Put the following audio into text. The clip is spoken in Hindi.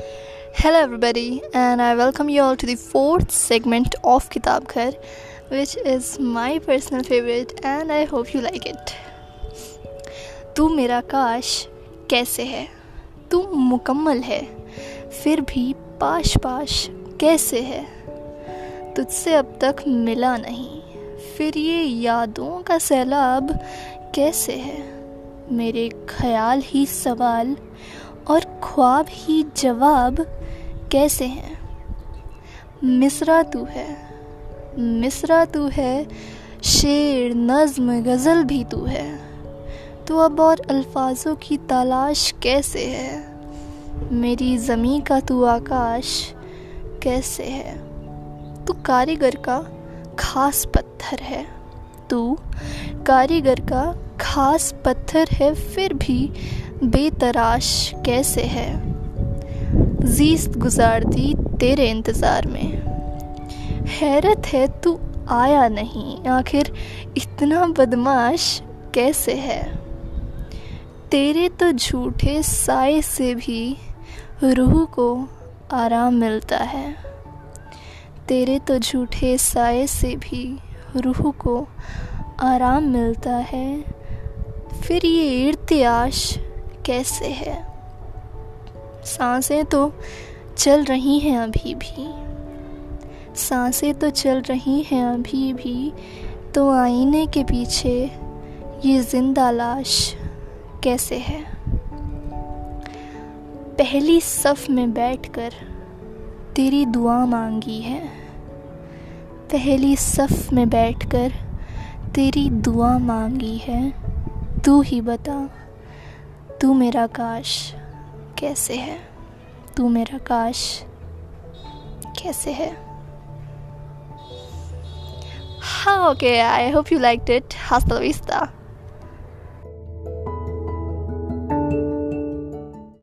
Hello, everybody, and I welcome you all to the fourth segment of Kitab Ghar, which is my personal favorite, and I hope you like it. तू मेरा काश कैसे है तू मुकम्मल है फिर भी पाश पाश कैसे है तुझसे अब तक मिला नहीं फिर ये यादों का सैलाब कैसे है मेरे ख्याल ही सवाल और ख्वाब ही जवाब कैसे हैं? मिसरा तू है। मिसरा तू है। शेर, नज़्म, गज़ल भी तू है। तो अब और अल्फाजों की तलाश कैसे है? मेरी ज़मी का तू आकाश कैसे है? तू कारीगर का खास पत्थर है। तू कारीगर का खास पत्थर है, फिर भी बेतराश कैसे है? जीस्त गुजार दी तेरे इंतज़ार में। हैरत है तू आया नहीं, आखिर इतना बदमाश कैसे है? तेरे तो झूठे साए से भी रूह को आराम मिलता है। तेरे तो झूठे साए से भी रूह को आराम मिलता है। फिर ये इर्तियाश कैसे है? साँसें तो चल रही हैं अभी भी। साँसें तो चल रही हैं अभी भी तो आईने के पीछे ये ज़िंदा लाश कैसे है? पहली सफ में बैठकर तेरी दुआ मांगी है। पहली सफ में बैठकर तेरी दुआ मांगी है। तू ही बता। तू मेरा काश कैसे है? तू मेरा काश कैसे है? हाँ okay I hope you like it हास्ता vista